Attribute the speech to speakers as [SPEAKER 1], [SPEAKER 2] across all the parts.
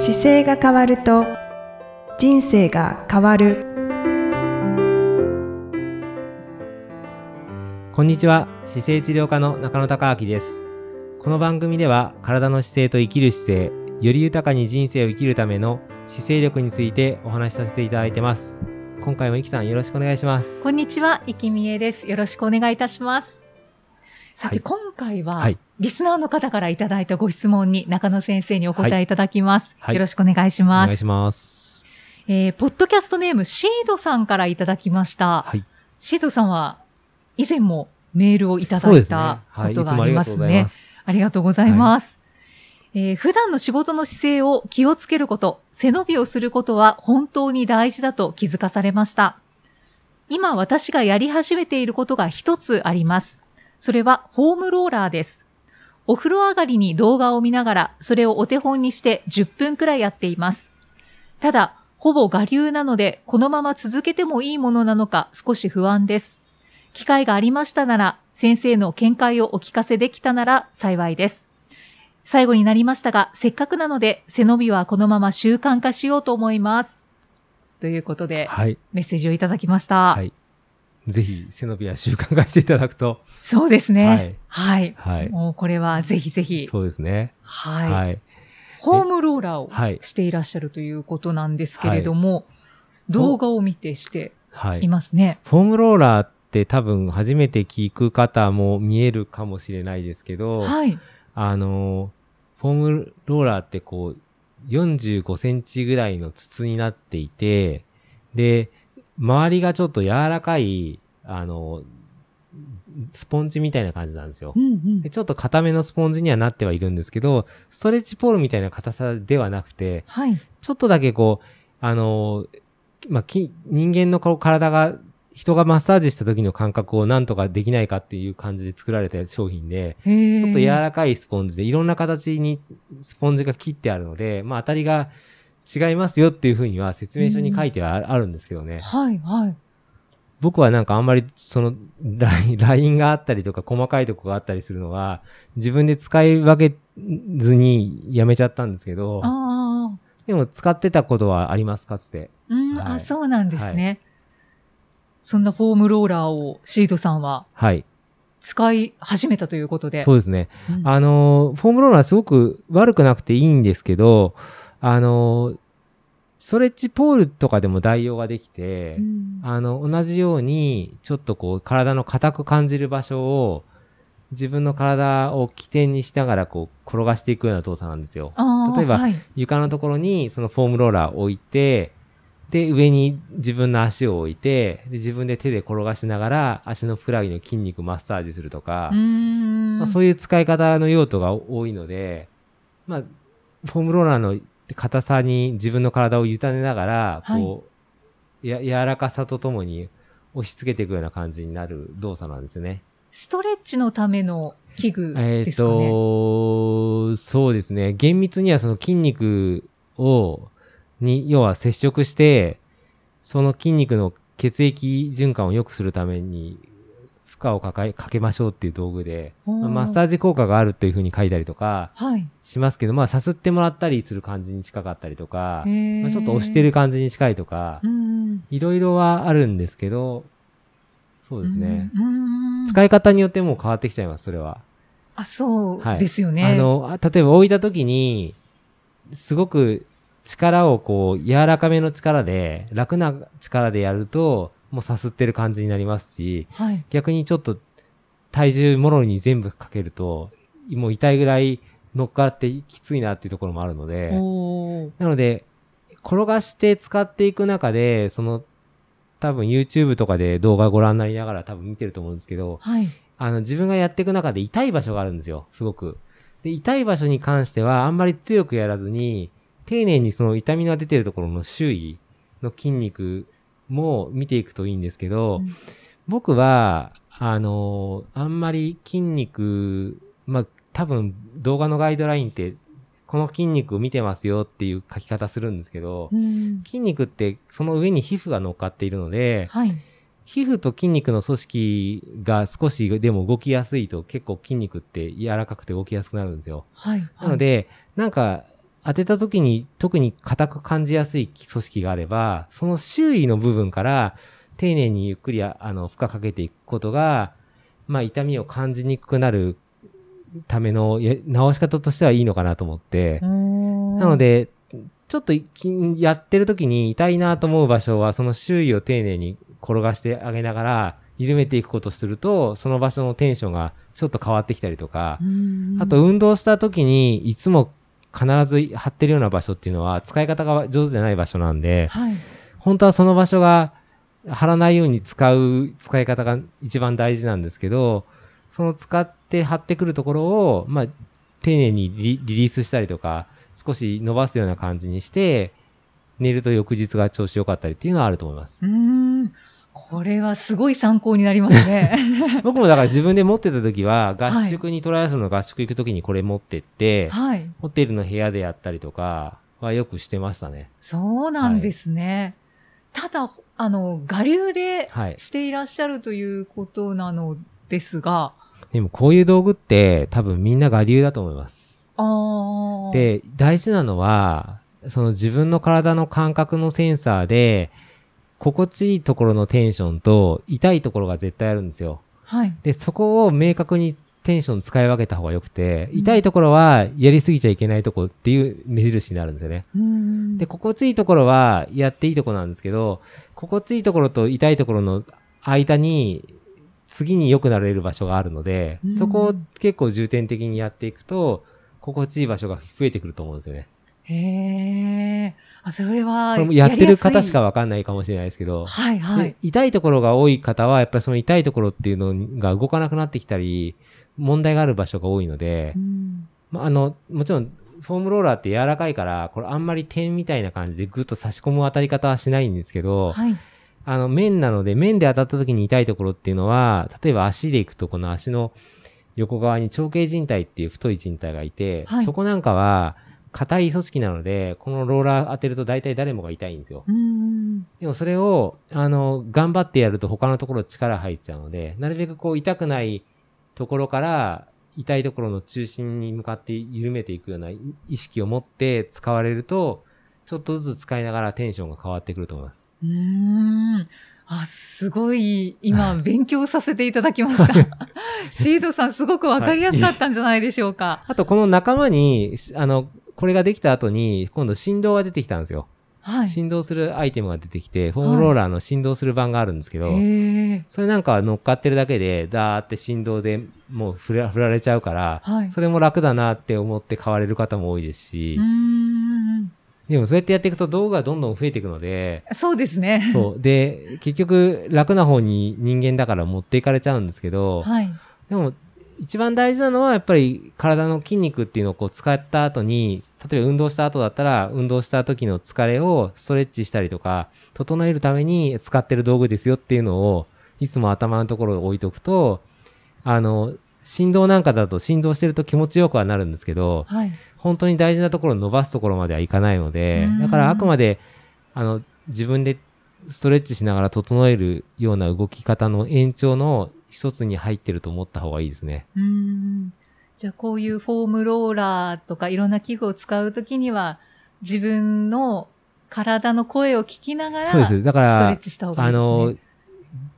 [SPEAKER 1] 姿勢が変わると人生が変わる。
[SPEAKER 2] こんにちは。姿勢治療科の中野孝明です。この番組では体の姿勢と生きる姿勢より豊かに人生を生きるための姿勢力についてお話しさせていただいてます。今回もいきさんよろしくお願いします。
[SPEAKER 3] こんにちは、いきみえです。よろしくお願いいたします。さて、
[SPEAKER 2] はい
[SPEAKER 3] 今回は、
[SPEAKER 2] はい
[SPEAKER 3] リスナーの方からいただいたご質問に中野先生にお答えいただきます。
[SPEAKER 2] はい
[SPEAKER 3] よろしくお願いし
[SPEAKER 2] お
[SPEAKER 3] ます。
[SPEAKER 2] 願いします
[SPEAKER 3] えー、ポッドキャストネームシードさんからいただきました。
[SPEAKER 2] はい
[SPEAKER 3] シードさんは以前もメールをいただいた
[SPEAKER 2] はい
[SPEAKER 3] ことがあ
[SPEAKER 2] り
[SPEAKER 3] ますね
[SPEAKER 2] うございま。す
[SPEAKER 3] ありがとうございます。えー普段の仕事の姿勢を気をつけること、背伸びをすることは本当に大事だと気づかされました。今私がやり始めていることが一つあります。それはホームローラーです。お風呂上がりに動画を見ながら、それをお手本にして10分くらいやっています。ただ、ほぼ我流なので、このまま続けてもいいものなのか少し不安です。機会がありましたなら、先生の見解をお聞かせできたなら幸いです。最後になりましたが、せっかくなので、背伸びはこのまま習慣化しようと思います。ということで、
[SPEAKER 2] はい
[SPEAKER 3] メッセージをいただきました。
[SPEAKER 2] はいぜひ背伸びは習慣化していただくと
[SPEAKER 3] そうですね。はい。
[SPEAKER 2] はい
[SPEAKER 3] もうこれはぜひぜひ。
[SPEAKER 2] そうですね
[SPEAKER 3] はい。
[SPEAKER 2] はい
[SPEAKER 3] ホームローラーを
[SPEAKER 2] はい
[SPEAKER 3] していらっしゃるということなんですけれども、動画を見てして
[SPEAKER 2] はい
[SPEAKER 3] いますね。
[SPEAKER 2] フォームローラーって多分初めて聞く方も見えるかもしれないですけど、
[SPEAKER 3] はい。
[SPEAKER 2] あの、フォームローラーってこう、45センチぐらいの筒になっていて、で、周りがちょっと柔らかい、あの、スポンジみたいな感じなんですよ
[SPEAKER 3] う。んうん
[SPEAKER 2] で。ちょっと硬めのスポンジにはなってはいるんですけど、ストレッチポールみたいな硬さではなくて、
[SPEAKER 3] はい。
[SPEAKER 2] ちょっとだけこう、あの、まあ、き人間のこう体が、人がマッサージした時の感覚をなんとかできないかっていう感じで作られた商品で、ちょっと柔らかいスポンジでいろんな形にスポンジが切ってあるので、まあ、当たりが違いますよっていうふうには説明書に書いてはああるんですけどね。
[SPEAKER 3] はい、はい。
[SPEAKER 2] 僕はなんかあんまりその ラインラインがあったりとか細かいとこがあったりするのは自分で使い分けずにやめちゃったんですけど、
[SPEAKER 3] ああ。
[SPEAKER 2] でも使ってたことはあります、かつて。
[SPEAKER 3] うん、
[SPEAKER 2] はい
[SPEAKER 3] あ、そうなんですね。そんなフォームローラーをシードさんは
[SPEAKER 2] はい。
[SPEAKER 3] 使い始めたということで。
[SPEAKER 2] そうですね。
[SPEAKER 3] うん
[SPEAKER 2] あの、フォームローラーすごく悪くなくていいんですけど、あの、ストレッチポールとかでも代用ができて、
[SPEAKER 3] うん。
[SPEAKER 2] あの、同じように、ちょっとこう、体の硬く感じる場所を、自分の体を起点にしながら、こう、転がしていくような動作なんですよ。例えば
[SPEAKER 3] はい。
[SPEAKER 2] 床のところに、そのフォームローラーを置いて、で、上に自分の足を置いて、で自分で手で転がしながら、足のふくらはぎの筋肉マッサージするとか、まあ、そういう使い方の用途が多いので、まあ、フォームローラーの硬さに自分の体を委ねながら、
[SPEAKER 3] はい
[SPEAKER 2] こう、や、柔らかさとともに押し付けていくような感じになる動作なんですね。
[SPEAKER 3] ストレッチのための器具
[SPEAKER 2] えっ、
[SPEAKER 3] ですかね。
[SPEAKER 2] と、そうですね。厳密にはその筋肉を、に、要は接触して、その筋肉の血液循環を良くするために、負荷をかかかけましょうっていう道具で、まあマッサージ効果があるというふうに書いたりとか
[SPEAKER 3] はい。
[SPEAKER 2] しますけど、まあ、さすってもらったりする感じに近かったりとか、まあ、ちょっと押してる感じに近いとか
[SPEAKER 3] う、ん。
[SPEAKER 2] いろいろはあるんですけど、そうですね。使い方によってもう変わってきちゃいます、それは。
[SPEAKER 3] あ、そう
[SPEAKER 2] はい
[SPEAKER 3] ですよね。
[SPEAKER 2] あの、あ例えば置いた時に、すごく力をこう、柔らかめの力で、楽な力でやると、もうさすってる感じになりますし、
[SPEAKER 3] はい。
[SPEAKER 2] 逆にちょっと体重もろに全部かけると、もう痛いぐらい乗っかってきついなっていうところもあるので、なので、転がして使っていく中で、その、多分 YouTube とかで動画ご覧になりながら多分見てると思うんですけど、
[SPEAKER 3] はい。
[SPEAKER 2] あの、自分がやっていく中で痛い場所があるんですよ、すごく。で、痛い場所に関しては、あんまり強くやらずに、丁寧にその痛みが出てるところの周囲の筋肉も見ていくといいんですけど、
[SPEAKER 3] うん
[SPEAKER 2] 僕は、あのあんまり筋肉、まあ、多分動画のガイドラインって、この筋肉を見てますよっていう書き方するんですけど、
[SPEAKER 3] うん
[SPEAKER 2] 筋肉ってその上に皮膚が乗っかっているので、
[SPEAKER 3] はい。
[SPEAKER 2] 皮膚と筋肉の組織が少しでも動きやすいと結構筋肉って柔らかくて動きやすくなるんですよ。
[SPEAKER 3] はい。
[SPEAKER 2] なので、なんか、当てた時に特に硬く感じやすい組織があれば、その周囲の部分から丁寧にゆっくりあの負荷かけていくことが、まあ痛みを感じにくくなるためのや直し方としてはいいのかなと思って、
[SPEAKER 3] な
[SPEAKER 2] なの、で、ちょっときやってる時に痛いなと思う場所は、その周囲を丁寧に転がしてあげながら、緩めていくことをすると、その場所のテンションがちょっと変わってきたりとか、あと、運動した時にいつも必ず張ってるような場所っていうのは使い方が上手じゃない場所なんで、
[SPEAKER 3] はい。
[SPEAKER 2] 本当はその場所が張らないように使う使い方が一番大事なんですけど、その使って張ってくるところを、まあ、丁寧にリリリースしたりとか、少し伸ばすような感じにして、寝ると翌日が調子良かったりっていうのはあると思います。
[SPEAKER 3] うーん。これはすごい参考になりますね。
[SPEAKER 2] 僕もだから自分で持ってた時は、合宿にトライアスロンの合宿行く時にこれ持ってって、
[SPEAKER 3] はい。
[SPEAKER 2] ホテルの部屋でやったりとかはよくしてましたね。
[SPEAKER 3] そうなんですね。ただ、あの、我流で
[SPEAKER 2] はい。
[SPEAKER 3] していらっしゃるということなのですが、
[SPEAKER 2] でもこういう道具って多分みんな我流だと思います。で、大事なのは、その自分の体の感覚のセンサーで、心地いいところのテンションと痛いところが絶対あるんですよ。
[SPEAKER 3] はい。
[SPEAKER 2] で、そこを明確にテンション使い分けた方が良くて、
[SPEAKER 3] うん
[SPEAKER 2] 痛いところはやりすぎちゃいけないとこっていう目印になるんですよね。で、心地いいところはやっていいところなんですけど、心地いいところと痛いところの間に、次に良くなれる場所があるので
[SPEAKER 3] うん、
[SPEAKER 2] そこを結構重点的にやっていくと、心地いい場所が増えてくると思うんですよね。
[SPEAKER 3] へえ。あ、それは、
[SPEAKER 2] これもやってる方しか
[SPEAKER 3] わ
[SPEAKER 2] わかんないかもしれないですけど、
[SPEAKER 3] はいはい
[SPEAKER 2] で。痛いところが多い方は、やっぱりその痛いところっていうのが動かなくなってきたり、問題がある場所が多いので
[SPEAKER 3] う、ん
[SPEAKER 2] まあ、あの、もちろん、フォームローラーって柔らかいから、これあんまり点みたいな感じでグッと差し込む当たり方はしないんですけど、
[SPEAKER 3] はい。
[SPEAKER 2] あの、面なので、面で当たった時に痛いところっていうのは、例えば足で行くと、この足の横側に腸径靭帯っていう太い靭帯がいて、
[SPEAKER 3] はい
[SPEAKER 2] そこなんかは、硬い組織なので、このローラー当てると大体誰もが痛いんですよ。でもそれを、あの、頑張ってやると他のところ力入っちゃうので、なるべくこう痛くないところから、痛いところの中心に向かって緩めていくような意意識を持って使われると、ちょっとずつ使いながらテンションが変わってくると思います。
[SPEAKER 3] うーん。あ、すごい、今、勉強させていただきました。シードさん、すごくわかりやすかったんじゃないでしょうか。
[SPEAKER 2] あと、この仲間に、しあの、これができた後に、今度振動が出てきたんですよ。
[SPEAKER 3] はい。
[SPEAKER 2] 振動するアイテムが出てきて、フォームローラーの振動する版があるんですけど、
[SPEAKER 3] へえ。
[SPEAKER 2] それなんかは乗っかってるだけで、ダーって振動でもう振ら振られちゃうから、
[SPEAKER 3] はい。
[SPEAKER 2] それも楽だなって思って買われる方も多いですし。でもそうやってやっていくと道具がどんどん増えていくので、
[SPEAKER 3] そうですね。
[SPEAKER 2] そう。で、結局楽な方に人間だから持っていかれちゃうんですけど、
[SPEAKER 3] はい。
[SPEAKER 2] でも一番大事なのはやっぱり体の筋肉っていうのをこう使った後に、例えば運動した後だったら運動した時の疲れをストレッチしたりとか、整えるために使ってる道具ですよっていうのをいつも頭のところに置いとくと、あの、振動なんかだと振動してると気持ちよくはなるんですけど、
[SPEAKER 3] はい。
[SPEAKER 2] 本当に大事なところを伸ばすところまではいかないので
[SPEAKER 3] うん、
[SPEAKER 2] だからあくまで、あの、自分でストレッチしながら整えるような動き方の延長の一つに入ってると思った方がいいですね。
[SPEAKER 3] うーん。じゃあ、こういうフォームローラーとかいろんな器具を使うときには、自分の体の声を聞きながら、
[SPEAKER 2] そうです。だか
[SPEAKER 3] ストレッ
[SPEAKER 2] ら、
[SPEAKER 3] チした方がいい
[SPEAKER 2] あ
[SPEAKER 3] ですね。
[SPEAKER 2] の、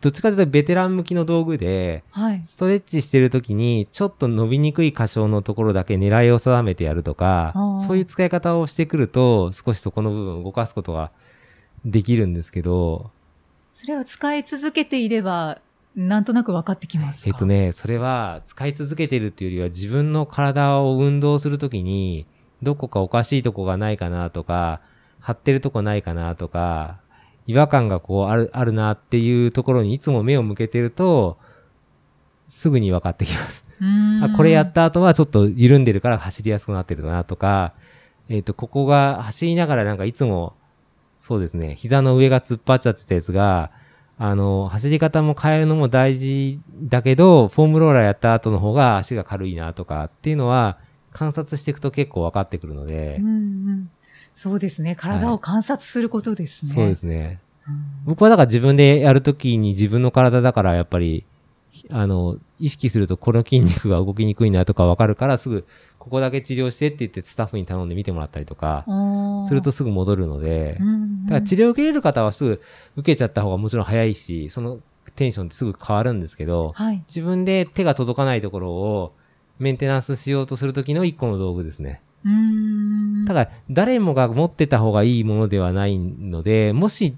[SPEAKER 2] どっちかというとベテラン向きの道具で、
[SPEAKER 3] はい。
[SPEAKER 2] ストレッチしてる時に、ちょっと伸びにくい箇所のところだけ狙いを定めてやるとかそういう使い方をしてくると、少しそこの部分を動かすことができるんですけど、
[SPEAKER 3] それを使い続けていれば、なんとなく分かってきますか？
[SPEAKER 2] えっと。ね、それは使い続けてるっていうよりは自分の体を運動するときに、どこかおかしいとこがないかなとか、張ってるとこないかなとか、違和感がこうある、あるなっていうところにいつも目を向けてると、すぐに分かってきます。あこれやった後はちょっと緩んでるから走りやすくなってるなとか、えっ、と、ここが走りながらなんかいつも、そうですね、膝の上が突っ張っちゃってたやつが、あの、走り方も変えるのも大事だけど、フォームローラーやった後の方が足が軽いなとかっていうのは、観察していくと結構分かってくるので
[SPEAKER 3] うん、うん。そうですね。体を観察することですね。
[SPEAKER 2] そうですね。
[SPEAKER 3] うん
[SPEAKER 2] 僕はだから自分でやるときに自分の体だからやっぱり、あの、意識するとこの筋肉が動きにくいなとかわかるからすぐここだけ治療してって言ってスタッフに頼んで見てもらったりとか、するとすぐ戻るので、
[SPEAKER 3] うんうん
[SPEAKER 2] だから治療を受けれる方はすぐ受けちゃった方がもちろん早いし、そのテンションってすぐ変わるんですけど、
[SPEAKER 3] はい。
[SPEAKER 2] 自分で手が届かないところをメンテナンスしようとするときの一個の道具ですね。
[SPEAKER 3] うーん。
[SPEAKER 2] だから、誰もが持ってた方がいいものではないので、もし、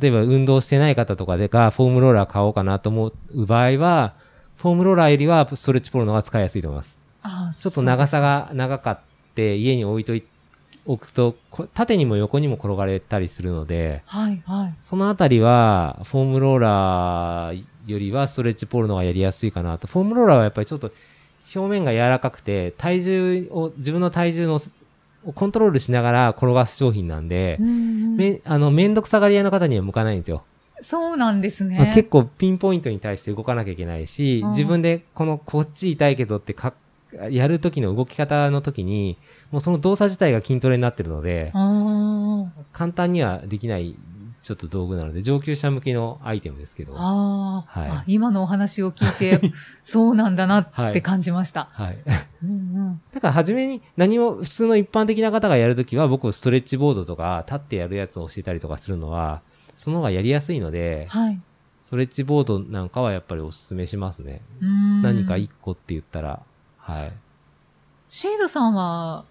[SPEAKER 2] 例えば運動してない方とかでが、フォームローラー買おうかなと思う場合は、フォームローラーよりはストレッチポールの方が使いやすいと思います。
[SPEAKER 3] あ
[SPEAKER 2] ちょっと長さが長かって、家に置いとい置くと、こ縦にも横にも転がれたりするので、
[SPEAKER 3] はい、はい。
[SPEAKER 2] そのあたりは、フォームローラーよりはストレッチポールの方がやりやすいかなと。フォームローラーはやっぱりちょっと表面が柔らかくて、体重を、自分の体重のをコントロールしながら転がす商品なんで、
[SPEAKER 3] うんうん
[SPEAKER 2] めあの、めんどくさがり屋の方には向かないんですよ。
[SPEAKER 3] そうなんですね。
[SPEAKER 2] まあ結構ピンポイントに対して動かなきゃいけないし、
[SPEAKER 3] うん
[SPEAKER 2] 自分でこのこっち痛いけどってかやる時の動き方の時に、もうその動作自体が筋トレになってるので、簡単にはできないちょっと道具なので、上級者向けのアイテムですけど。は
[SPEAKER 3] あー、
[SPEAKER 2] はい
[SPEAKER 3] あ今のお話を聞いて、そうなんだなって感じました。
[SPEAKER 2] い。
[SPEAKER 3] うんうん
[SPEAKER 2] だから初めに何も普通の一般的な方がやるときは僕ストレッチボードとか立ってやるやつを教えたりとかするのは、その方がやりやすいので、
[SPEAKER 3] はい。
[SPEAKER 2] ストレッチボードなんかはやっぱりおすすめしますね。何か一個って言ったら、はい。
[SPEAKER 3] シードさんは、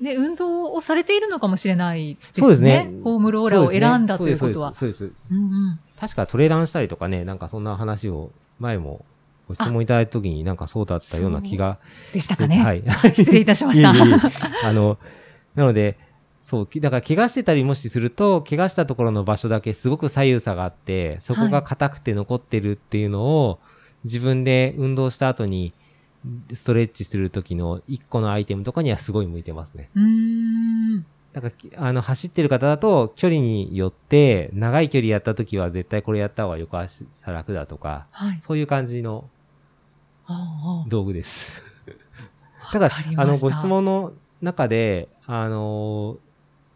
[SPEAKER 3] ね、運動をされているのかもしれないですね。
[SPEAKER 2] そうですね
[SPEAKER 3] ホームローラーを選んだということは。
[SPEAKER 2] そうです。そうです。
[SPEAKER 3] んうん
[SPEAKER 2] 確かトレランしたりとかね、なんかそんな話を前もご質問いただいたときになんかそうだったような気が
[SPEAKER 3] でしたかね。
[SPEAKER 2] はい。
[SPEAKER 3] 失礼いたしました。
[SPEAKER 2] いえいえあの、なので、そう、きだから怪我してたりもしすると、怪我したところの場所だけすごく左右差があって、そこが硬くて残ってるっていうのを、自分で運動した後にストレッチする時の一個のアイテムとかにはすごい向いてますね。
[SPEAKER 3] うーん。
[SPEAKER 2] だからき、あの、走ってる方だと、距離によって、長い距離やった時は絶対これやった方が横足さ楽だとか、
[SPEAKER 3] はい。
[SPEAKER 2] そういう感じの
[SPEAKER 3] あ
[SPEAKER 2] 道具です。
[SPEAKER 3] あ
[SPEAKER 2] だあの、ご質問の中で、あのー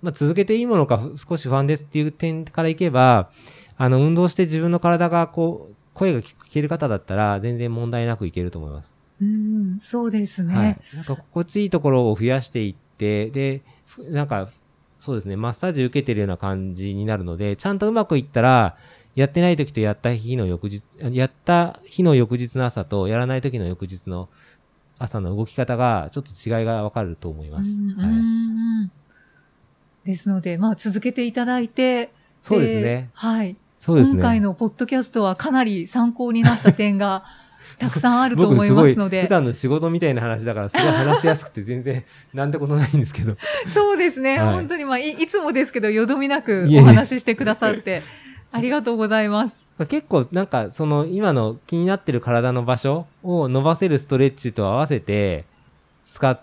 [SPEAKER 2] まあ、続けていいものかふ少し不安ですっていう点からいけば、あの、運動して自分の体がこう、声が聞ける方だったら、全然問題なくいけると思います。
[SPEAKER 3] うん、そうですね。
[SPEAKER 2] はい。なんか、心地いいところを増やしていって、で、ふなんか、そうですね、マッサージ受けてるような感じになるので、ちゃんとうまくいったら、やってない時とやった日の翌日、やった日の翌日の朝と、やらない時の翌日の朝の動き方が、ちょっと違いがわかると思います。
[SPEAKER 3] うん
[SPEAKER 2] はい。
[SPEAKER 3] うんですので、まあ、続けていただいて、
[SPEAKER 2] そうですね。
[SPEAKER 3] はい。
[SPEAKER 2] そうですね。
[SPEAKER 3] 今回のポッドキャストはかなり参考になった点がたくさんあると思いますの
[SPEAKER 2] 僕すごい普
[SPEAKER 3] で。
[SPEAKER 2] 段の仕事みたいな話だから、すごい話しやすくて全然なんてことないんですけど。
[SPEAKER 3] そうですね。
[SPEAKER 2] はい
[SPEAKER 3] 本当に、まあい、いつもですけど、よどみなくお話ししてくださって、ありがとうございます。
[SPEAKER 2] 結構なんかその今の気になってる体の場所を伸ばせるストレッチと合わせて使っ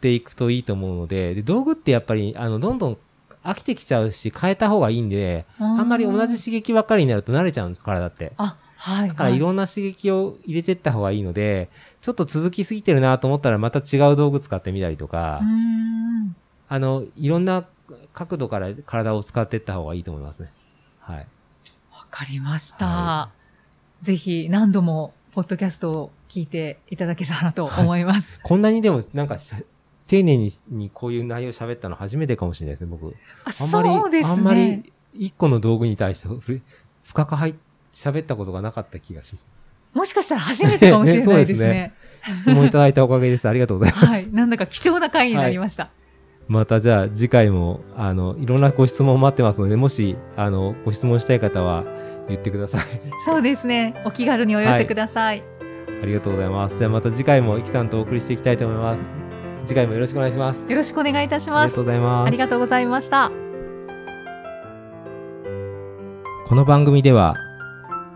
[SPEAKER 2] ていくといいと思うので、で道具ってやっぱりあのどんどん飽きてきちゃうし変えた方がいいんで、
[SPEAKER 3] あ
[SPEAKER 2] あんまり同じ刺激ばっかりになると慣れちゃうんです、体って。
[SPEAKER 3] あ、はい。
[SPEAKER 2] だからいろんな刺激を入れていった方がいいので、ちょっと続きすぎてるなと思ったらまた違う道具使ってみたりとか。あの、いろんな角度から体を使っていった方がいいと思いますね。はい。
[SPEAKER 3] わかりました。
[SPEAKER 2] は
[SPEAKER 3] ぜひ何度も、ポッドキャストを聞いていただけたらと思います。
[SPEAKER 2] こんなにでも、なんか丁寧ににこういう内容喋ったの初めてかもしれないですね、僕。
[SPEAKER 3] あ
[SPEAKER 2] あんまり、
[SPEAKER 3] そうですね。
[SPEAKER 2] あんまり一個の道具に対して深く入っ喋ったことがなかった気がし
[SPEAKER 3] もしかしたら初めてかもしれないですね。
[SPEAKER 2] ねます。質問いただいたおかげです。ありがとうございます。
[SPEAKER 3] はい。なんだか貴重な回になりました。
[SPEAKER 2] またじゃあ次回も、あの、いろんなご質問待ってますので、もし、あの、ご質問したい方は言ってください。
[SPEAKER 3] そうですね。お気軽にお寄せください。
[SPEAKER 2] ありがとうございます。じゃあまた次回もイキさんとお送りしていきたいと思います。次回もよろしくお願いします。
[SPEAKER 3] よろしくお願いいたします
[SPEAKER 2] ありがとう。ございます。
[SPEAKER 3] ありがとうございました。
[SPEAKER 2] この番組では